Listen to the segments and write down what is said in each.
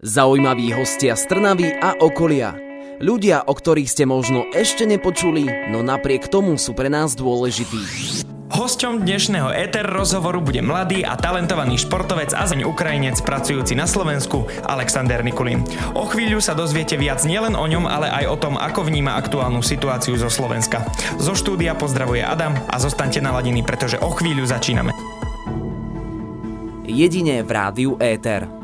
Zaujímaví hostia z Trnavy a okolia. Ľudia, o ktorých ste možno ešte nepočuli, no napriek tomu sú pre nás dôležití. Hosťom dnešného ETER rozhovoru bude mladý a talentovaný športovec a zeň Ukrajinec pracujúci na Slovensku Alexander Nikulin. O chvíľu sa dozviete viac nielen o ňom, ale aj o tom, ako vníma aktuálnu situáciu zo Slovenska. Zo štúdia pozdravuje Adam a zostaňte naladení, pretože o chvíľu začíname. Jedine v rádiu ETER.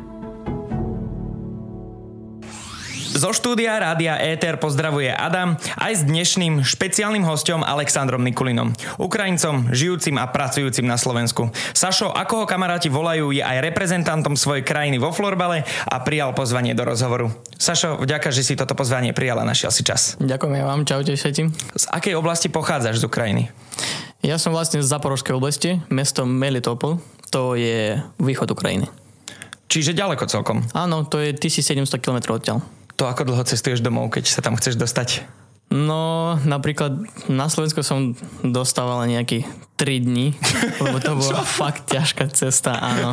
Zo štúdia Rádia Éter pozdravuje Adam aj s dnešným špeciálnym hostom Alexandrom Nikulinom, Ukrajincom, žijúcim a pracujúcim na Slovensku. Sašo, ako ho kamaráti volajú, je aj reprezentantom svojej krajiny vo florbale a prijal pozvanie do rozhovoru. Sašo, vďaka, že si toto pozvanie prijala, našiel si čas. Ďakujem vám, čaute všetkým. Z akej oblasti pochádzaš z Ukrajiny? Ja som vlastne z Zaporožskej oblasti, mesto Melitopol, to je východ Ukrajiny. Čiže ďaleko celkom. Áno, to je 1700 km odtiaľ. To ako dlho cestuješ domov, keď sa tam chceš dostať? No, napríklad na Slovensku som dostával nejaké 3 dní, lebo to bola fakt ťažká cesta, áno.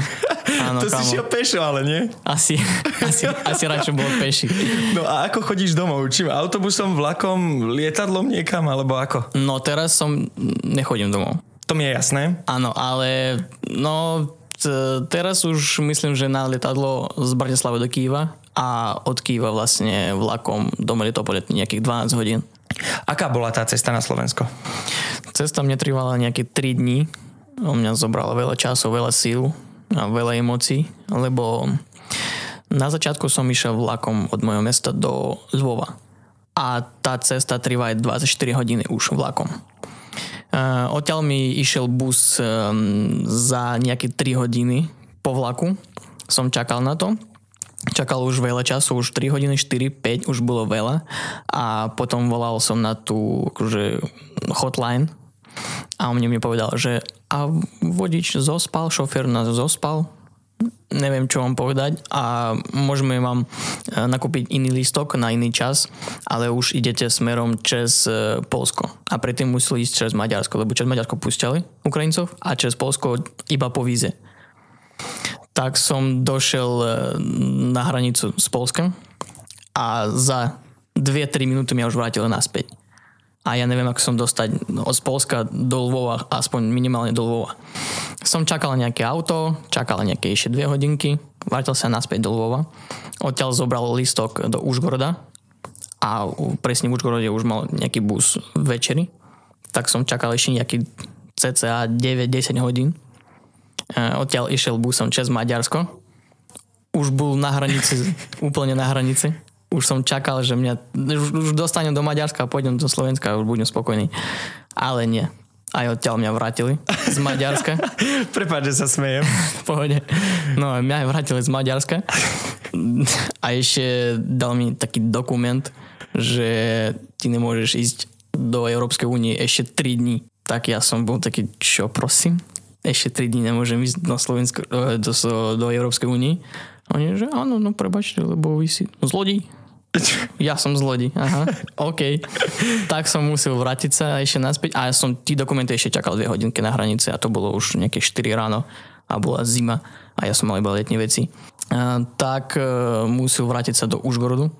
áno to kamo. si šiel pešo, ale nie? Asi, asi, asi radšej bolo peši. No a ako chodíš domov? Čím autobusom, vlakom, lietadlom niekam, alebo ako? No teraz som, nechodím domov. To mi je jasné. Áno, ale no teraz už myslím, že na lietadlo z Bratislavy do Kýva a od Kýva vlastne vlakom do Melitopole nejakých 12 hodín. Aká bola tá cesta na Slovensko? Cesta mne trvala nejaké 3 dní. O mňa zobralo veľa času, veľa síl a veľa emócií, lebo na začiatku som išiel vlakom od mojho mesta do Lvova. A tá cesta trvá aj 24 hodiny už vlakom. Uh, odtiaľ mi išiel bus um, za nejaké 3 hodiny po vlaku. Som čakal na to čakal už veľa času, už 3 hodiny, 4, 5, už bolo veľa. A potom volal som na tú akože, hotline a on mi povedal, že a vodič zospal, šofér nás zospal, neviem čo vám povedať a môžeme vám e, nakúpiť iný listok na iný čas, ale už idete smerom cez e, Polsko. A predtým museli ísť cez Maďarsko, lebo cez Maďarsko púšťali Ukrajincov a cez Polsko iba po víze tak som došiel e, na hranicu s Polskem a za 2-3 minúty mi už vrátili naspäť. A ja neviem, ako som dostať od Polska do Lvova, aspoň minimálne do Lvova. Som čakal nejaké auto, čakal nejaké ešte 2 hodinky, vrátil sa naspäť do Lvova. Odtiaľ zobral listok do Užgoroda a presne v Užgorode už mal nejaký bus večeri. Tak som čakal ešte nejaký cca 9-10 hodín odtiaľ išiel busom čes Maďarsko. Už bol na hranici, úplne na hranici. Už som čakal, že mňa, už, už dostanem do Maďarska a pôjdem do Slovenska a už budem spokojný. Ale nie. Aj odtiaľ mňa vrátili z Maďarska. Prepáč, že sa smejem. pohode. No, mňa vrátili z Maďarska. A ešte dal mi taký dokument, že ty nemôžeš ísť do Európskej únie ešte 3 dní. Tak ja som bol taký, čo prosím? Ešte 3 dní nemôžem ísť na Slovensko, e, do, do Európskej únie. A oni, že áno, no prebačte, lebo vy si zlodí. Ja som zlodí, aha, OK. Tak som musel vrátiť sa ešte naspäť a ja som tí dokumenty ešte čakal 2 hodinky na hranice a to bolo už nejaké 4 ráno a bola zima a ja som mal iba letné veci. A, tak uh, musel vrátiť sa do Užgorodu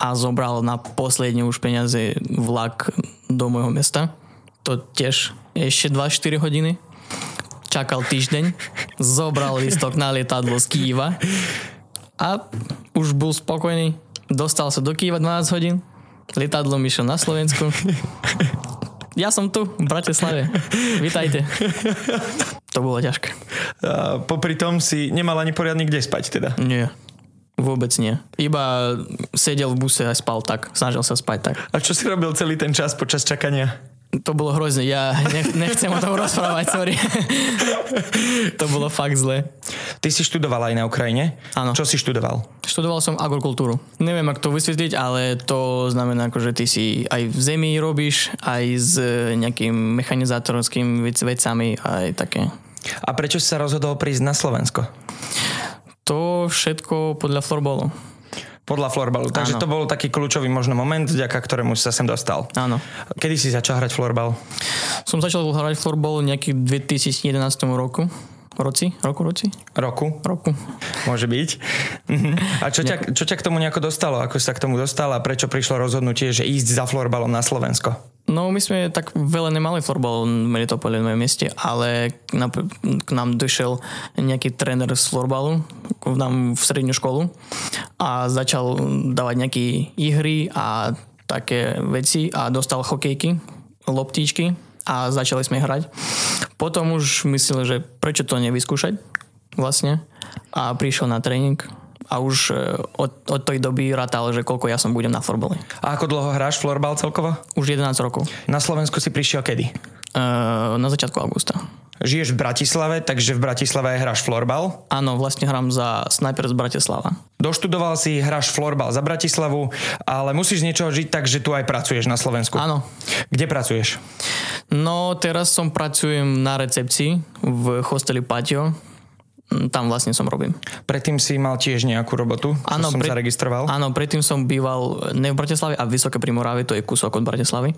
a zobral na posledne už peniaze vlak do môjho mesta. To tiež ešte 2-4 hodiny čakal týždeň, zobral listok na lietadlo z Kýva a už bol spokojný. Dostal sa do Kýva 12 hodín, lietadlo išiel na Slovensku. Ja som tu, v Bratislave. Vítajte. To bolo ťažké. A popri tom si nemal ani poriadne kde spať teda? Nie. Vôbec nie. Iba sedel v buse a spal tak. Snažil sa spať tak. A čo si robil celý ten čas počas čakania? To bolo hrozné. Ja nechcem o tom rozprávať, sorry. to bolo fakt zle. Ty si študoval aj na Ukrajine? Áno. Čo si študoval? Študoval som agrikultúru. Neviem, ako to vysvetliť, ale to znamená, že ty si aj v zemi robíš, aj s nejakým mechanizátorským vecami, aj také. A prečo si sa rozhodol prísť na Slovensko? To všetko podľa florbalu podľa florbalu. Takže Áno. to bol taký kľúčový možno moment, vďaka ktorému si sa sem dostal. Áno. Kedy si začal hrať florbal? Som začal hrať florbal nejaký v 2011 roku Roci? Roku, roci? Roku? Roku. Môže byť. Mhm. A čo ťa, čo ťa k tomu nejako dostalo? Ako sa k tomu dostala? a prečo prišlo rozhodnutie, že ísť za florbalom na Slovensko? No my sme tak veľa nemali florbal v Melitopole v mojom meste, ale k nám došiel nejaký tréner z florbalu k nám v strednú školu a začal dávať nejaké ihry a také veci a dostal hokejky, loptičky a začali sme hrať. Potom už myslel, že prečo to nevyskúšať vlastne a prišiel na tréning a už e, od, od tej doby rátal, že koľko ja som budem na florbale. A ako dlho hráš florbal celkovo? Už 11 rokov. Na Slovensku si prišiel kedy? Uh, na začiatku augusta. Žiješ v Bratislave, takže v Bratislave aj hráš florbal? Áno, vlastne hrám za Sniper z Bratislava. Doštudoval si, hráš florbal za Bratislavu, ale musíš z niečoho žiť tak, že tu aj pracuješ na Slovensku. Áno. Kde pracuješ? No, teraz som pracujem na recepcii v hosteli Patio Mm, tam vlastne som robím. Predtým si mal tiež nejakú robotu, ano, som pred, zaregistroval? Áno, predtým som býval ne v Bratislave a Vysoké pri Morave, to je kúsok od Bratislavy.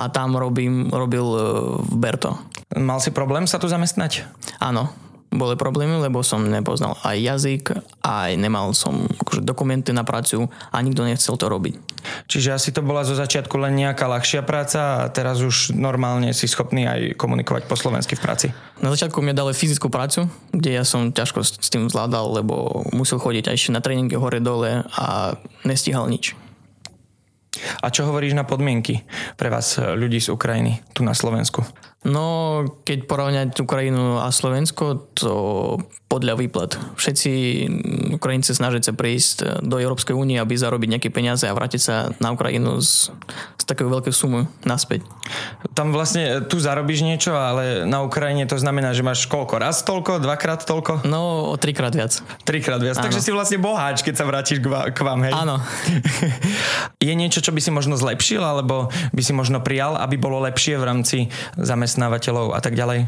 A tam robím, robil e, v Berto. Mal si problém sa tu zamestnať? Áno, boli problémy, lebo som nepoznal aj jazyk, aj nemal som akože, dokumenty na prácu a nikto nechcel to robiť. Čiže asi to bola zo začiatku len nejaká ľahšia práca a teraz už normálne si schopný aj komunikovať po slovensky v práci. Na začiatku mi dali fyzickú prácu, kde ja som ťažko s tým zvládal, lebo musel chodiť aj na tréningy hore-dole a nestíhal nič. A čo hovoríš na podmienky pre vás ľudí z Ukrajiny tu na Slovensku? No, keď porovnať Ukrajinu a Slovensko, to podľa výplat. Všetci Ukrajinci snažiť sa prísť do Európskej únie, aby zarobiť nejaké peniaze a vrátiť sa na Ukrajinu z, z takého veľké sumy naspäť. Tam vlastne tu zarobíš niečo, ale na Ukrajine to znamená, že máš koľko? Raz toľko? Dvakrát toľko? No, o trikrát viac. Trikrát viac. Áno. Takže si vlastne boháč, keď sa vrátiš k, k vám, hej? Áno. Je niečo, čo by si možno zlepšil, alebo by si možno prijal, aby bolo lepšie v rámci zamestnávateľov a tak ďalej?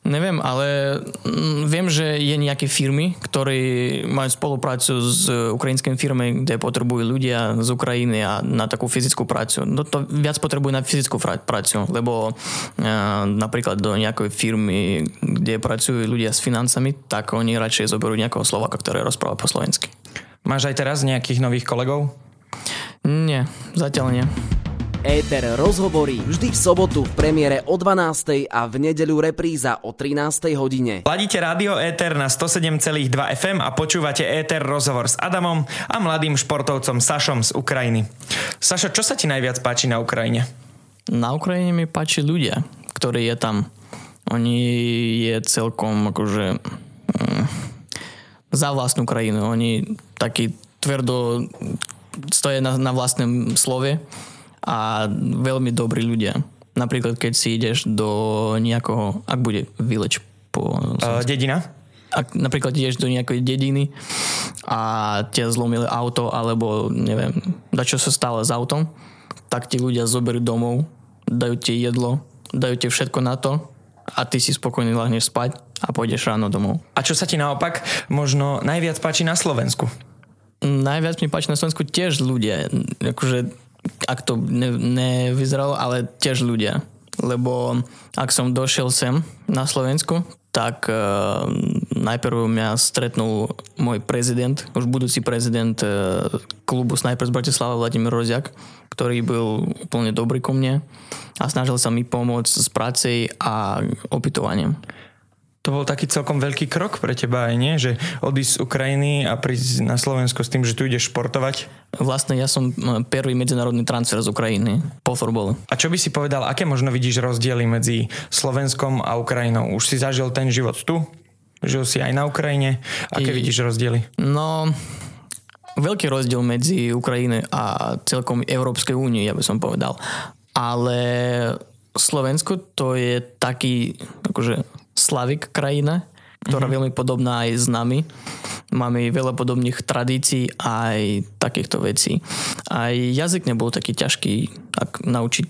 Neviem, ale mm, viem, že je nejaké firmy, ktoré majú spoluprácu s ukrajinskými firmami, kde potrebujú ľudia z Ukrajiny a na takú fyzickú prácu. No to viac potrebujú na fyzickú prácu, lebo uh, napríklad do nejakej firmy, kde pracujú ľudia s financami, tak oni radšej zoberú nejakého Slovaka, ktorý rozpráva po slovensky. Máš aj teraz nejakých nových kolegov? Nie, zatiaľ nie. Éter rozhovorí vždy v sobotu v premiére o 12. a v nedeľu repríza o 13. hodine. Ladíte rádio Éter na 107,2 FM a počúvate Éter rozhovor s Adamom a mladým športovcom Sašom z Ukrajiny. Sašo, čo sa ti najviac páči na Ukrajine? Na Ukrajine mi páči ľudia, ktorí je tam. Oni je celkom akože mm, za vlastnú krajinu. Oni taký tvrdo stoje na, na vlastnom slove a veľmi dobrí ľudia. Napríklad, keď si ideš do nejakého, ak bude village po... Uh, dedina? Ak napríklad ideš do nejakej dediny a ťa zlomili auto, alebo neviem, da čo sa stalo s autom, tak ti ľudia zoberú domov, dajú ti jedlo, dajú ti všetko na to a ty si spokojne lahneš spať a pôjdeš ráno domov. A čo sa ti naopak možno najviac páči na Slovensku? Najviac mi páči na Slovensku tiež ľudia. Akože ak to ne, nevyzeralo, ale tiež ľudia. Lebo ak som došiel sem na Slovensku, tak uh, najprv mňa stretnul môj prezident, už budúci prezident uh, klubu Sniper z Bratislava Vladimír Roziak, ktorý byl úplne dobrý ku mne a snažil sa mi pomôcť s prácej a opytovaním to bol taký celkom veľký krok pre teba aj nie? Že odísť z Ukrajiny a prísť na Slovensko s tým, že tu ideš športovať? Vlastne ja som prvý medzinárodný transfer z Ukrajiny po forbolu. A čo by si povedal, aké možno vidíš rozdiely medzi Slovenskom a Ukrajinou? Už si zažil ten život tu? Žil si aj na Ukrajine? Aké I, vidíš rozdiely? No, veľký rozdiel medzi Ukrajinou a celkom Európskej únie, ja by som povedal. Ale Slovensko to je taký akože Slavik krajina, ktorá mm-hmm. veľmi podobná aj s nami. Máme veľa podobných tradícií aj takýchto vecí. Aj jazyk nebol taký ťažký ak naučiť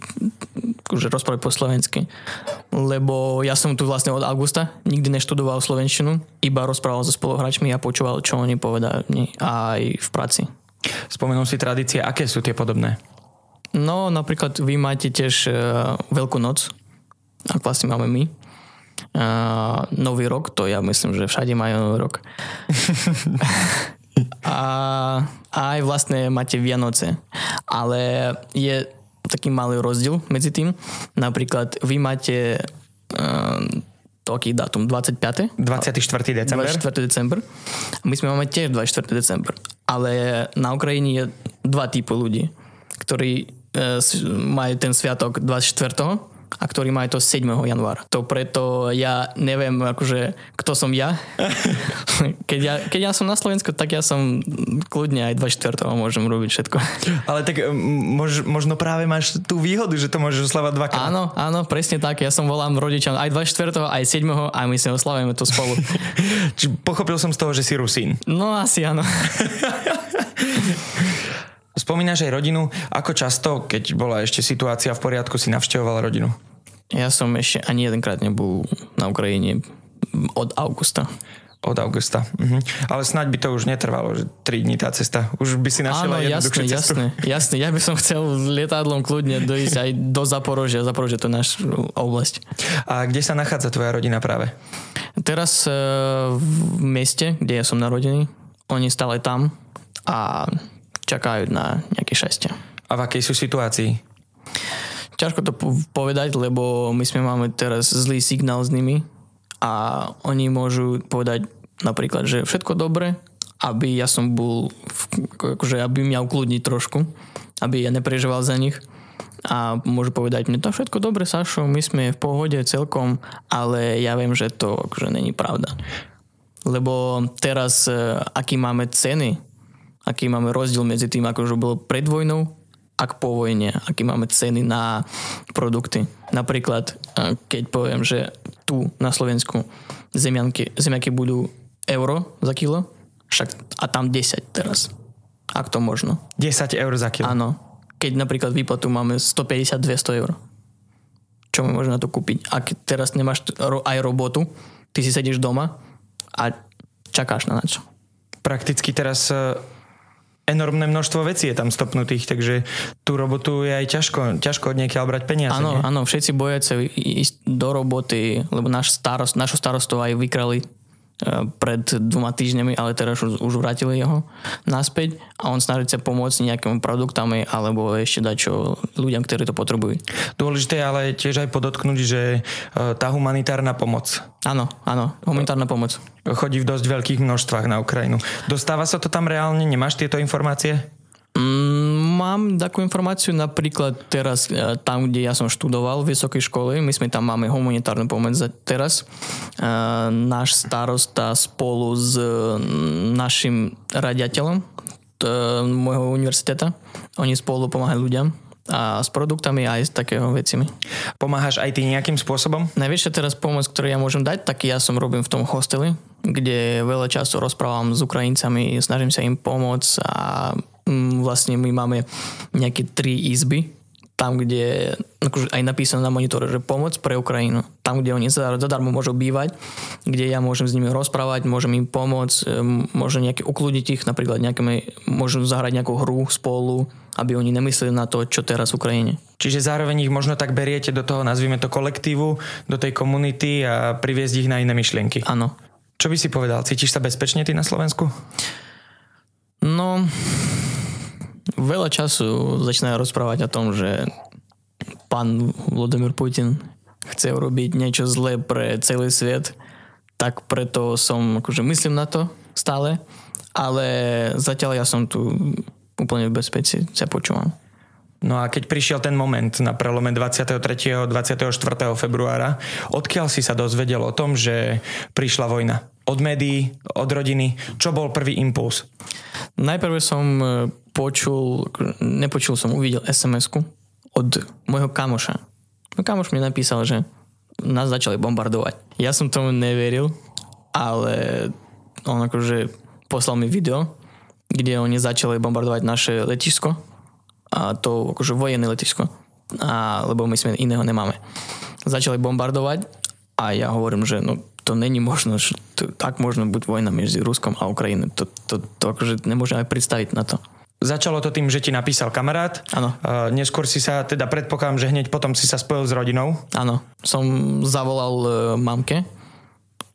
že rozprávať po slovensky. Lebo ja som tu vlastne od augusta nikdy neštudoval slovenčinu, iba rozprával so spoluhráčmi a počúval, čo oni povedali aj v práci. Spomenul si tradície, aké sú tie podobné? No, napríklad vy máte tiež uh, Veľkú noc, ak vlastne máme my Uh, nový rok, to ja myslím, že všade majú nový rok. a, a aj vlastne máte Vianoce. Ale je taký malý rozdiel medzi tým. Napríklad vy máte uh, to aký dátum? 25. 24. december. 24. december. My sme máme tiež 24. december. Ale na Ukrajine je dva typy ľudí, ktorí uh, majú ten sviatok 24 a ktorý majú to 7. januára. To preto ja neviem, akože, kto som ja. keď, ja keď ja som na Slovensku, tak ja som kľudne aj 24. môžem robiť všetko. Ale tak mož, možno práve máš tú výhodu, že to môžeš oslavať dvakrát. Áno, áno, presne tak. Ja som volám rodičom aj 24. aj 7. a my si oslavujeme to spolu. Či pochopil som z toho, že si Rusín. No asi áno. Spomínaš aj rodinu. Ako často, keď bola ešte situácia v poriadku, si navštevoval rodinu? Ja som ešte ani jedenkrát nebol na Ukrajine od augusta. Od augusta. Mhm. Ale snáď by to už netrvalo, že 3 dní tá cesta. Už by si našiel Áno, jasné, cestu. jasné, jasné. Ja by som chcel lietadlom kľudne dojsť aj do Zaporožia. Zaporožia to je náš oblasť. A kde sa nachádza tvoja rodina práve? Teraz e, v meste, kde ja som narodený. Oni stále tam a čakajú na nejaké šťastie. A v akej sú situácii? Ťažko to povedať, lebo my sme máme teraz zlý signál s nimi a oni môžu povedať napríklad, že všetko dobre, aby ja som bol, akože aby mňa ukludniť trošku, aby ja neprežíval za nich a môžu povedať mne to všetko dobre, Sašo, my sme v pohode celkom, ale ja viem, že to akože není pravda. Lebo teraz, e, aký máme ceny aký máme rozdiel medzi tým, ako už bolo pred vojnou a po vojne, aký máme ceny na produkty. Napríklad, keď poviem, že tu na Slovensku zemianky, zemiaky budú euro za kilo, však a tam 10 teraz. Ak to možno. 10 eur za kilo? Áno. Keď napríklad výplatu máme 150-200 eur. Čo mi môžeme na to kúpiť? Ak teraz nemáš aj robotu, ty si sedíš doma a čakáš na čo. Prakticky teraz e, enormné množstvo vecí je tam stopnutých, takže tú robotu je aj ťažko, ťažko od niekiaľ brať peniaze. Áno, áno, všetci bojajú sa ísť do roboty, lebo náš starost, našu starostov aj vykrali pred dvoma týždňami, ale teraz už, už vrátili jeho naspäť a on snaží sa pomôcť nejakým produktami alebo ešte dať čo ľuďom, ktorí to potrebujú. Dôležité je ale tiež aj podotknúť, že e, tá humanitárna pomoc. Áno, áno, humanitárna pomoc. Chodí v dosť veľkých množstvách na Ukrajinu. Dostáva sa to tam reálne? Nemáš tieto informácie? Mm, mám takú informáciu napríklad teraz e, tam, kde ja som študoval v vysokej škole, my sme tam máme humanitárnu pomoc teraz. E, náš starosta spolu s našim radiateľom môjho univerziteta, oni spolu pomáhajú ľuďom a s produktami aj s takého vecimi. Pomáhaš aj ty nejakým spôsobom? Najväčšia teraz pomoc, ktorú ja môžem dať, tak ja som robím v tom hosteli, kde veľa času rozprávam s Ukrajincami, snažím sa im pomôcť a vlastne my máme nejaké tri izby, tam, kde akože aj napísané na monitore, že pomoc pre Ukrajinu. Tam, kde oni zadarmo môžu bývať, kde ja môžem s nimi rozprávať, môžem im pomôcť, môžem nejaké ukludniť ich, napríklad nejaké, môžem zahrať nejakú hru spolu, aby oni nemysleli na to, čo teraz v Ukrajine. Čiže zároveň ich možno tak beriete do toho, nazvime to kolektívu, do tej komunity a priviesť ich na iné myšlienky. Áno. Čo by si povedal? Cítiš sa bezpečne ty na Slovensku? No, veľa času začínajú rozprávať o tom, že pán Vladimír Putin chce urobiť niečo zlé pre celý svet, tak preto som, akože myslím na to stále, ale zatiaľ ja som tu úplne v bezpečí, sa počúvam. No a keď prišiel ten moment na prelome 23. a 24. februára, odkiaľ si sa dozvedel o tom, že prišla vojna? Od médií, od rodiny? Čo bol prvý impuls? Najprv som e, počul, nepočul som, uvidel SMS-ku od môjho kamoša. No kamoš mi napísal, že nás začali bombardovať. Ja som tomu neveril, ale on akože poslal mi video, kde oni začali bombardovať naše letisko a to akože vojenné letisko, a, lebo my sme iného nemáme. Začali bombardovať a ja hovorím, že no to není možno, že to, tak možno buď vojna medzi Ruskom a Ukrajinou. To, to, to akože nemôžem aj predstaviť na to. Začalo to tým, že ti napísal kamarát. Áno. Uh, neskôr si sa, teda predpokladám, že hneď potom si sa spojil s rodinou. Áno, som zavolal uh, mamke,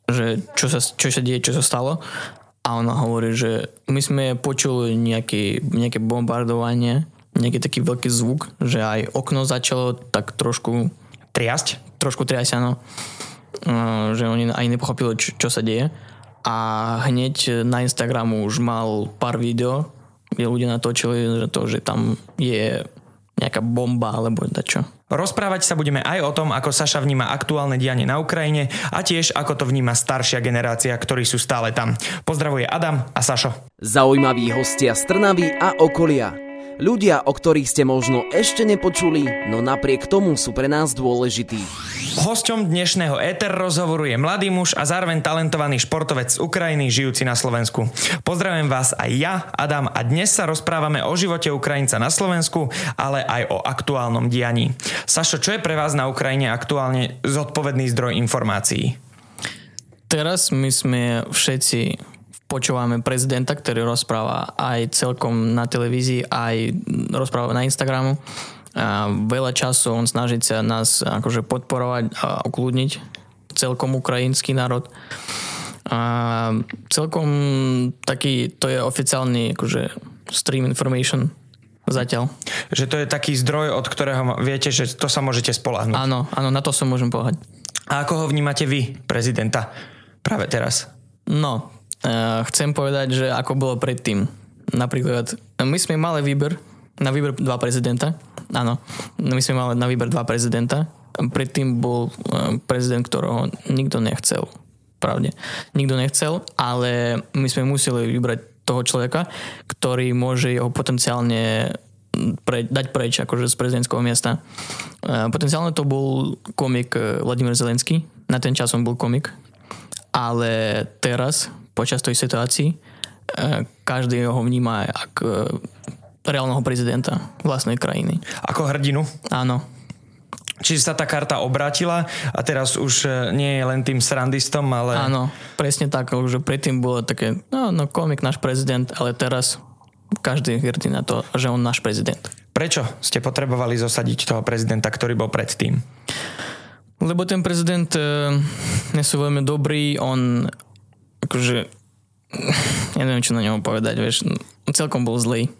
že čo sa, čo sa deje, čo sa stalo. A ona hovorí, že my sme počuli nejaké, nejaké bombardovanie, nejaký taký veľký zvuk, že aj okno začalo tak trošku... Triasť? Trošku triasť, áno. Uh, že oni aj nepochopili, čo, čo sa deje. A hneď na Instagramu už mal pár video, ľudia natočili že to, že tam je nejaká bomba alebo čo. Rozprávať sa budeme aj o tom, ako Saša vníma aktuálne dianie na Ukrajine a tiež ako to vníma staršia generácia, ktorí sú stále tam. Pozdravuje Adam a Sašo. Zaujímaví hostia z Trnavy a okolia. Ľudia, o ktorých ste možno ešte nepočuli, no napriek tomu sú pre nás dôležití. Hosťom dnešného Éter rozhovoru je mladý muž a zároveň talentovaný športovec z Ukrajiny, žijúci na Slovensku. Pozdravujem vás aj ja, Adam, a dnes sa rozprávame o živote Ukrajinca na Slovensku, ale aj o aktuálnom dianí. Sašo, čo je pre vás na Ukrajine aktuálne zodpovedný zdroj informácií? Teraz my sme všetci počúvame prezidenta, ktorý rozpráva aj celkom na televízii, aj rozpráva na Instagramu. Veľa času on snaží sa nás akože podporovať a ukludniť celkom ukrajinský národ. A celkom taký, to je oficiálny akože stream information zatiaľ. Že to je taký zdroj, od ktorého viete, že to sa môžete spolahnuť. Áno, áno, na to sa môžem pohľať. A ako ho vnímate vy, prezidenta, práve teraz? No, Eh, chcem povedať, že ako bolo predtým. Napríklad, my sme mali výber na výber dva prezidenta. Áno, my sme mali na výber dva prezidenta. Predtým bol eh, prezident, ktorého nikto nechcel. Pravde. Nikto nechcel, ale my sme museli vybrať toho človeka, ktorý môže ho potenciálne pre, dať preč akože z prezidentského miesta. Eh, potenciálne to bol komik Vladimír Zelenský. Na ten čas on bol komik. Ale teraz počas tej situácii. E, každý ho vníma ako e, reálneho prezidenta vlastnej krajiny. Ako hrdinu? Áno. Čiže sa tá karta obrátila a teraz už e, nie je len tým srandistom, ale... Áno, presne tak, že predtým bolo také, no, no komik náš prezident, ale teraz každý hrdí na to, že on náš prezident. Prečo ste potrebovali zosadiť toho prezidenta, ktorý bol predtým? Lebo ten prezident e, nie sú veľmi dobrý, on akože ja neviem, čo na ňom povedať, vieš, celkom bol zlý.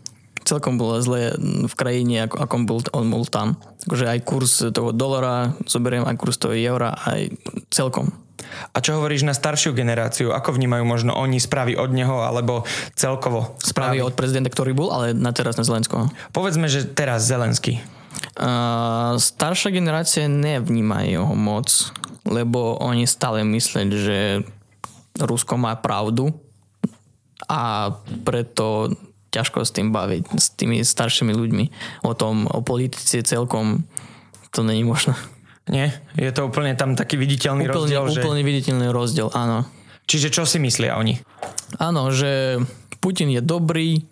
Celkom bolo zlé v krajine, ako, ako bol, on bol tam. Akože aj kurz toho dolara, zoberiem aj kurz toho eura, aj celkom. A čo hovoríš na staršiu generáciu? Ako vnímajú možno oni správy od neho, alebo celkovo správy? Správy od prezidenta, ktorý bol, ale na teraz na Zelenského. Povedzme, že teraz Zelenský. Uh, staršia generácia nevníma ho moc, lebo oni stále myslia, že Rusko má pravdu a preto ťažko s tým baviť, s tými staršími ľuďmi. O tom, o politici celkom to není možné. Nie? Je to úplne tam taký viditeľný úplne, rozdiel? Úplne že... viditeľný rozdiel, áno. Čiže čo si myslia oni? Áno, že Putin je dobrý,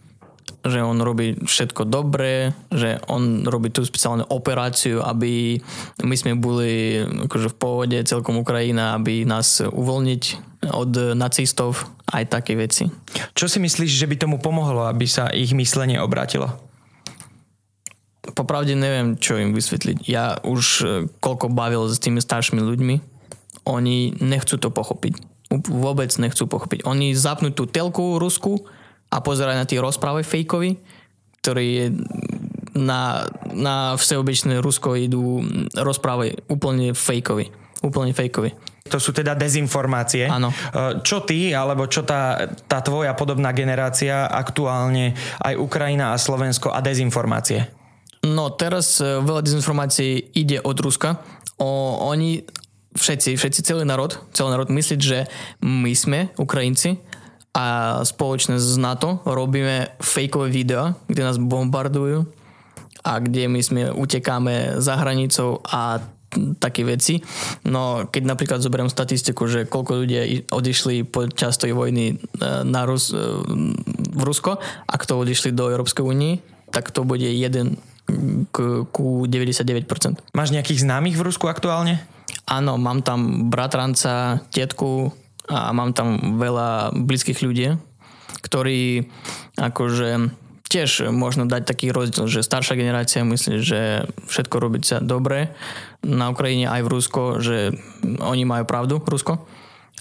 že on robí všetko dobré, že on robí tú speciálnu operáciu, aby my sme boli akože v pohode celkom Ukrajina, aby nás uvoľniť od nacistov, aj také veci. Čo si myslíš, že by tomu pomohlo, aby sa ich myslenie obrátilo? Popravde neviem, čo im vysvetliť. Ja už e, koľko bavil s tými staršími ľuďmi, oni nechcú to pochopiť. Vôbec nechcú pochopiť. Oni zapnú tú telku rusku, a pozerať na tie rozprávy fejkovi, ktorý je na, na všeobecné Rusko idú rozprávy úplne fejkovi. Úplne fejkovi. To sú teda dezinformácie. Áno. Čo ty, alebo čo tá, tá tvoja podobná generácia aktuálne, aj Ukrajina a Slovensko a dezinformácie? No teraz e, veľa dezinformácií ide od Ruska. O, oni všetci, všetci celý národ, celý národ myslí, že my sme Ukrajinci a spoločne s NATO robíme fejkové videá, kde nás bombardujú a kde my sme utekáme za hranicou a také veci. No keď napríklad zoberiem statistiku, že koľko ľudia odišli počas tej vojny e, na Rus, e, v Rusko a kto odišli do Európskej únie, tak to bude jeden k, ku 99%. Máš nejakých známych v Rusku aktuálne? Áno, mám tam bratranca, tetku, a mám tam veľa blízkych ľudí, ktorí akože tiež možno dať taký rozdiel, že staršia generácia myslí, že všetko robí sa dobre na Ukrajine aj v Rusko, že oni majú pravdu, Rusko.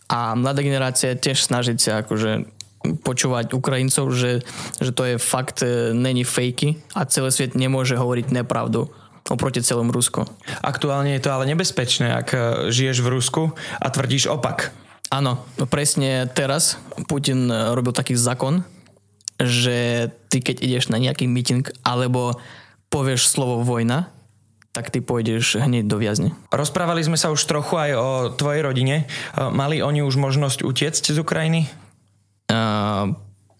A mladá generácia tiež snažiť sa akože počúvať Ukrajincov, že, že to je fakt, e, není fejky a celý svet nemôže hovoriť nepravdu oproti celom Rusku. Aktuálne je to ale nebezpečné, ak e, žiješ v Rusku a tvrdíš opak. Áno, no presne teraz Putin e, robil taký zákon, že ty keď ideš na nejaký meeting alebo povieš slovo vojna, tak ty pôjdeš hneď do viazne. Rozprávali sme sa už trochu aj o tvojej rodine. Mali oni už možnosť utiecť z Ukrajiny? Uh,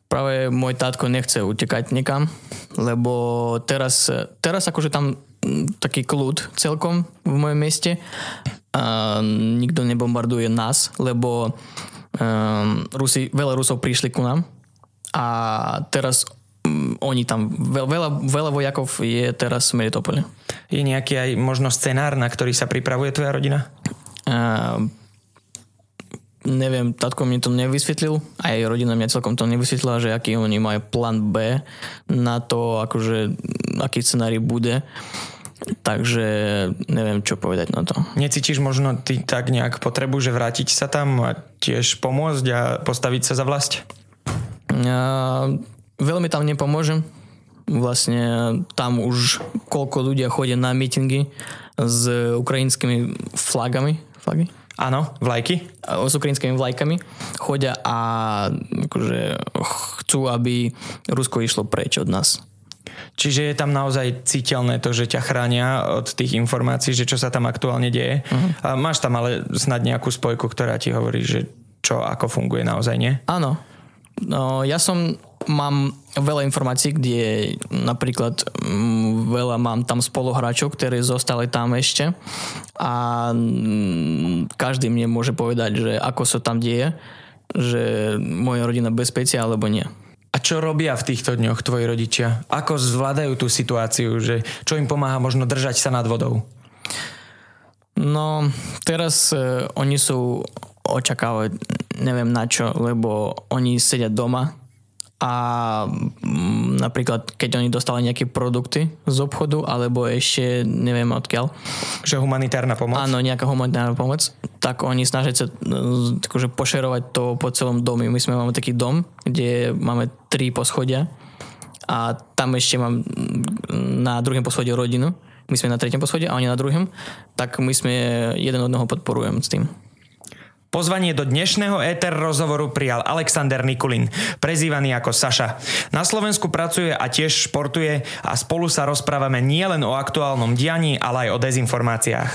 práve môj tátko nechce utekať niekam, lebo teraz, teraz akože tam taký kľud celkom v mojom meste. A nikto nebombarduje nás, lebo um, Rusi, veľa Rusov prišli ku nám a teraz um, oni tam, veľa, veľa vojakov je teraz v Melitopole. Je nejaký aj možno scenár, na ktorý sa pripravuje tvoja rodina? Uh, neviem, tatko mi to nevysvetlil, aj rodina mňa celkom to nevysvetlila, že aký oni majú plán B na to, akože, aký scenári bude. Takže neviem, čo povedať na to. Necítiš možno ty tak nejak potrebu, že vrátiť sa tam a tiež pomôcť a postaviť sa za vlast? Ja, veľmi tam nepomôžem. Vlastne tam už koľko ľudia chodia na mítingy s ukrajinskými flagami. Flagy? Áno, vlajky. S ukrajinskými vlajkami chodia a akože chcú, aby Rusko išlo preč od nás. Čiže je tam naozaj citeľné to, že ťa chránia od tých informácií, že čo sa tam aktuálne deje. Uh-huh. A máš tam ale snad nejakú spojku, ktorá ti hovorí, že čo ako funguje naozaj, nie? Áno. No, ja som mám veľa informácií, kde napríklad m, mm, veľa mám tam spoluhráčov, ktorí zostali tam ešte a m, mm, každý mne môže povedať, že ako sa tam deje, že moja rodina bezpečia alebo nie. A čo robia v týchto dňoch tvoji rodičia? Ako zvládajú tú situáciu? Že čo im pomáha možno držať sa nad vodou? No, teraz uh, oni sú očakávať neviem na čo, lebo oni sedia doma a napríklad keď oni dostali nejaké produkty z obchodu alebo ešte neviem odkiaľ. Že humanitárna pomoc? Áno, nejaká humanitárna pomoc. Tak oni snažia sa akože pošerovať to po celom domu. My sme máme taký dom, kde máme tri poschodia a tam ešte mám na druhém poschodí rodinu. My sme na treťom poschodí a oni na druhom. Tak my sme jeden od noho podporujem s tým. Pozvanie do dnešného éter rozhovoru prijal Alexander Nikulin, prezývaný ako Saša. Na Slovensku pracuje a tiež športuje a spolu sa rozprávame nielen o aktuálnom dianí, ale aj o dezinformáciách.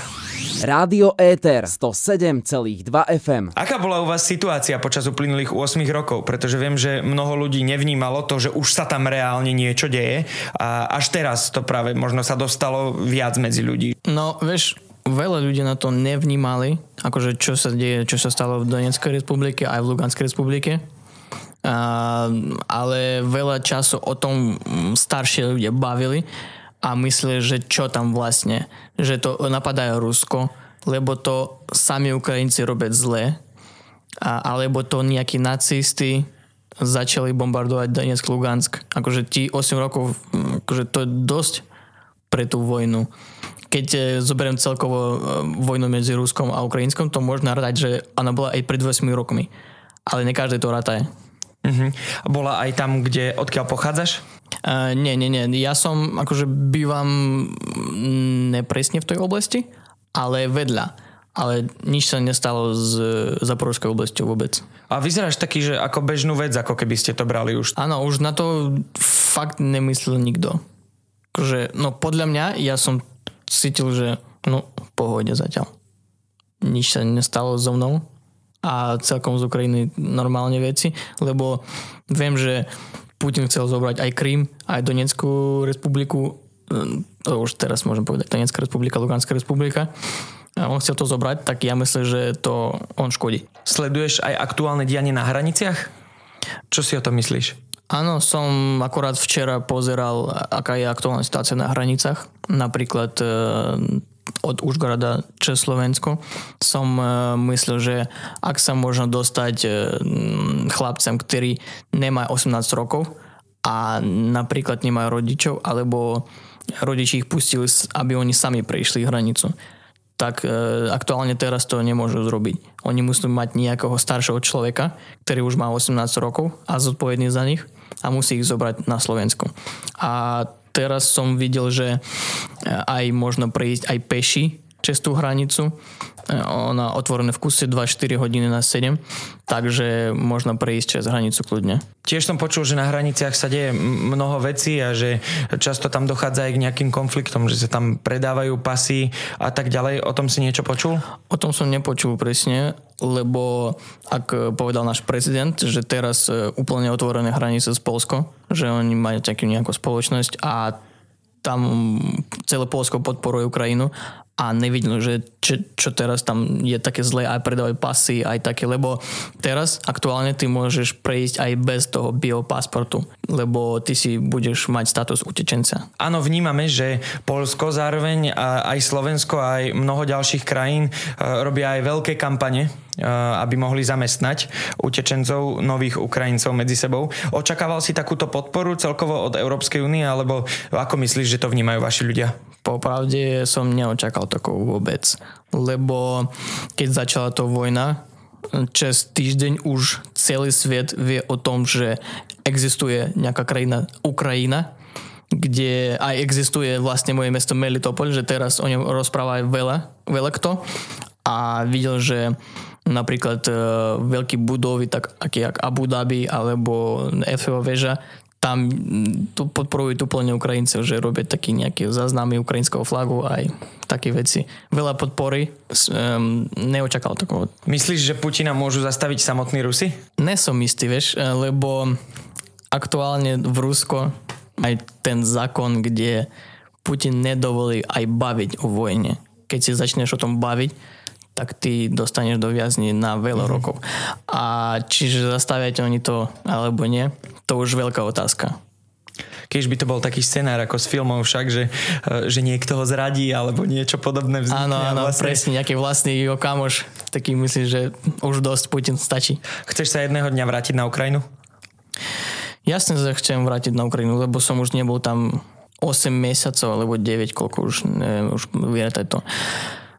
Rádio Éter 107,2 FM. Aká bola u vás situácia počas uplynulých 8 rokov? Pretože viem, že mnoho ľudí nevnímalo to, že už sa tam reálne niečo deje a až teraz to práve možno sa dostalo viac medzi ľudí. No, vieš, veľa ľudí na to nevnímali, akože čo sa deje, čo sa stalo v Donetskej republike aj v Luganskej republike. A, ale veľa času o tom staršie ľudia bavili a mysleli, že čo tam vlastne, že to napadajú Rusko, lebo to sami Ukrajinci robia zle, a, alebo to nejakí nacisti začali bombardovať Donetsk, Lugansk. Akože ti 8 rokov, akože to je dosť pre tú vojnu keď e, zoberiem celkovo e, vojnu medzi Ruskom a Ukrajinskom, to možno rátať, že ona bola aj pred 8 rokmi. Ale ne každý to rátaje. Uh-huh. Bola aj tam, kde, odkiaľ pochádzaš? Uh, nie, nie, nie. Ja som, akože bývam nepresne v tej oblasti, ale vedľa. Ale nič sa nestalo z Zaporovskou oblasťou vôbec. A vyzeráš taký, že ako bežnú vec, ako keby ste to brali už. Áno, už na to fakt nemyslel nikto. Akože, no podľa mňa, ja som cítil, že no v pohode zatiaľ. Nič sa nestalo so mnou a celkom z Ukrajiny normálne veci, lebo viem, že Putin chcel zobrať aj Krím, aj Donetskú republiku, to už teraz môžem povedať, Donetská republika, Luganská republika. A on chcel to zobrať, tak ja myslím, že to on škodí. Sleduješ aj aktuálne dianie na hraniciach? Čo si o tom myslíš? Áno, som akorát včera pozeral, aká je aktuálna situácia na hranicách. Napríklad e, od Užgorada Československo som e, myslel, že ak sa možno dostať e, chlapcem, ktorí nemá 18 rokov a napríklad nemajú rodičov, alebo rodiči ich pustili, aby oni sami prešli hranicu tak e, aktuálne teraz to nemôžu zrobiť. Oni musí mať nejakého staršieho človeka, ktorý už má 18 rokov a zodpovedný za nich a musí ich zobrať na Slovensku. A teraz som videl, že e, aj možno prejsť aj peši cez tú hranicu ona otvorené v kuse 2-4 hodiny na 7, takže možno prejsť cez hranicu kľudne. Tiež som počul, že na hraniciach sa deje mnoho vecí a že často tam dochádza aj k nejakým konfliktom, že sa tam predávajú pasy a tak ďalej. O tom si niečo počul? O tom som nepočul presne, lebo ak povedal náš prezident, že teraz e, úplne otvorené hranice z Polsko, že oni majú takú nejakú spoločnosť a tam celé Polsko podporuje Ukrajinu a nevidel, že čo, čo teraz tam je také zlé aj predávať pasy, aj také, lebo teraz aktuálne ty môžeš prejsť aj bez toho biopasportu, lebo ty si budeš mať status utečenca. Áno, vnímame, že Polsko zároveň a aj Slovensko, aj mnoho ďalších krajín e, robia aj veľké kampane e, aby mohli zamestnať utečencov, nových Ukrajincov medzi sebou. Očakával si takúto podporu celkovo od Európskej únie, alebo ako myslíš, že to vnímajú vaši ľudia? Popravde som neočakal takovú vôbec, lebo keď začala to vojna, čas týždeň už celý svet vie o tom, že existuje nejaká krajina Ukrajina, kde aj existuje vlastne moje mesto Melitopol, že teraz o ňom rozpráva aj veľa, veľa kto. A videl, že napríklad e, veľké budovy, tak aké jak Abu Dhabi alebo Eiffel väža, tam tu podporujú úplne Ukrajincov, že robia taký nejaké záznamy ukrajinského flagu aj také veci. Veľa podpory, um, neočakal takého. Myslíš, že Putina môžu zastaviť samotní Rusy? Nesom istý, vieš, lebo aktuálne v Rusko aj ten zákon, kde Putin nedovolí aj baviť o vojne. Keď si začneš o tom baviť, tak ty dostaneš do viazni na veľa mm-hmm. rokov. A čiže zastaviate oni to alebo nie, to už veľká otázka. Keď by to bol taký scenár ako s filmov však, že, e, že niekto ho zradí alebo niečo podobné vznikne. Áno, áno, vlastne... presne, nejaký vlastný jeho kamoš, taký myslím, že už dosť Putin stačí. Chceš sa jedného dňa vrátiť na Ukrajinu? Jasne sa chcem vrátiť na Ukrajinu, lebo som už nebol tam 8 mesiacov alebo 9, koľko už, neviem, už vyrátať to.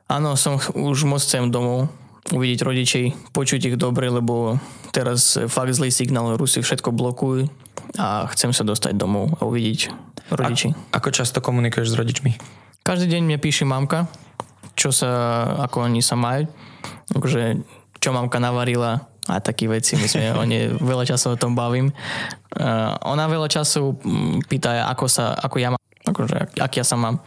Áno, som už moc chcem domov uvidieť rodičej, počuť ich dobre, lebo teraz fakt zlý signál, Rusi všetko blokujú a chcem sa dostať domov a uvidieť rodiči. A, ako často komunikuješ s rodičmi? Každý deň mi píše mamka, čo sa, ako oni sa majú, akože, čo mamka navarila a také veci. My sme o nej veľa času o tom bavím. Uh, ona veľa času mm, pýta, ako sa, ako ja mám, akože, ak, ak ja sa mám.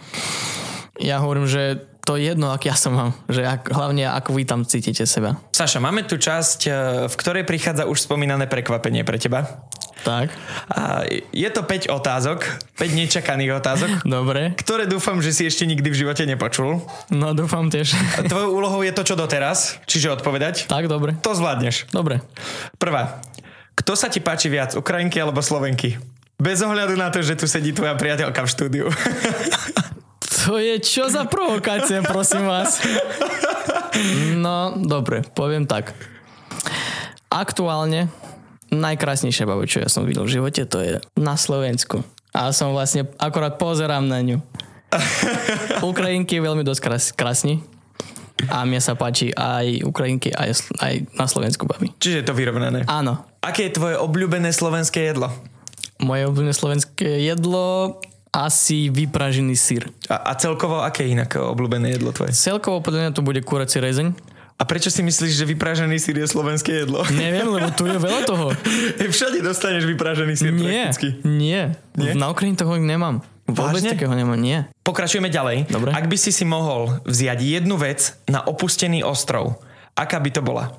Ja hovorím, že to je jedno, ak ja som mám. Že ak, hlavne ako vy tam cítite seba. Saša, máme tu časť, e, v ktorej prichádza už spomínané prekvapenie pre teba. Tak. A je to 5 otázok, 5 nečakaných otázok. Dobre. Ktoré dúfam, že si ešte nikdy v živote nepočul. No dúfam tiež. Tvojou úlohou je to, čo doteraz, čiže odpovedať. Tak, dobre. To zvládneš. Dobre. Prvá. Kto sa ti páči viac, Ukrajinky alebo Slovenky? Bez ohľadu na to, že tu sedí tvoja priateľka v štúdiu. To je čo za provokácia, prosím vás? No, dobre, poviem tak. Aktuálne najkrásnejšia baba, čo ja som videl v živote, to je na Slovensku. A som vlastne, akorát pozerám na ňu. Ukrajinky je veľmi dosť krásni. A mne sa páči aj Ukrajinky, aj, aj na Slovensku babi. Čiže je to vyrovnané. Áno. Aké je tvoje obľúbené slovenské jedlo? Moje obľúbené slovenské jedlo asi vypražený sír. A, a celkovo aké inak obľúbené jedlo tvoje? Celkovo podľa mňa to bude kurací rezeň. A prečo si myslíš, že vypražený sír je slovenské jedlo? Neviem, lebo tu je veľa toho. Všade dostaneš vypražený sír nie, prakticky. Nie, nie. Na Ukrajine toho nemám. Vôbec Vážne? takého nemám, nie. Pokračujeme ďalej. Dobre. Ak by si si mohol vziať jednu vec na opustený ostrov, aká by to bola?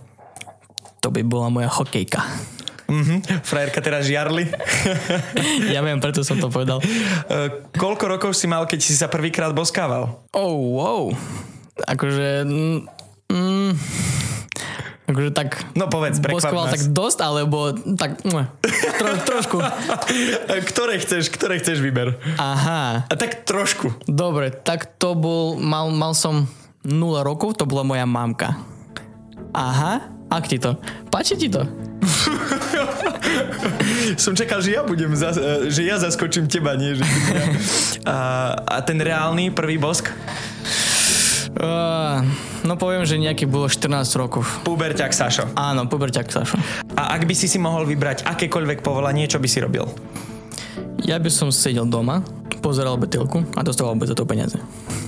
To by bola moja hokejka. Mm-hmm. Frajerka teraz žiarli. ja viem, preto som to povedal. Uh, koľko rokov si mal, keď si sa prvýkrát boskával? Oh, wow. Akože... Mm, akože tak... No povedz, Boskoval tak dosť, alebo tak... Tro, trošku. ktoré chceš, ktoré chceš vyber. Aha. A tak trošku. Dobre, tak to bol... Mal, mal som 0 rokov, to bola moja mamka. Aha. Ak ti to? Páči ti to? Som čakal, že ja budem, za, že ja zaskočím teba, nie? Že ja. a, a ten reálny prvý bosk? Uh, no poviem, že nejaký bolo 14 rokov. Puberťak Sašo. Áno, puberťak Sašo. A ak by si si mohol vybrať akékoľvek povolanie, čo by si robil? Ja by som sedel doma, pozeral betilku a dostával by za to peniaze.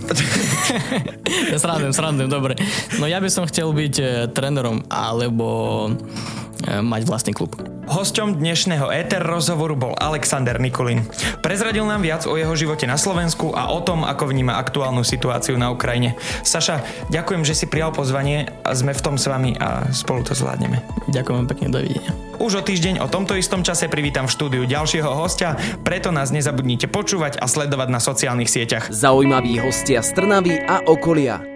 ja srandujem, srandujem, dobre. No ja by som chcel byť e, trénerom alebo e, mať vlastný klub. Hosťom dnešného éter rozhovoru bol Alexander Nikulin. Prezradil nám viac o jeho živote na Slovensku a o tom, ako vníma aktuálnu situáciu na Ukrajine. Saša, ďakujem, že si prijal pozvanie a sme v tom s vami a spolu to zvládneme. Ďakujem pekne, dovidenia. Už o týždeň o tomto istom čase privítam v štúdiu ďalšieho hostia, preto nás nezabudnite počúvať a sledovať na sociálnych sieťach. Zaujímaví hostia z Trnavy a okolia.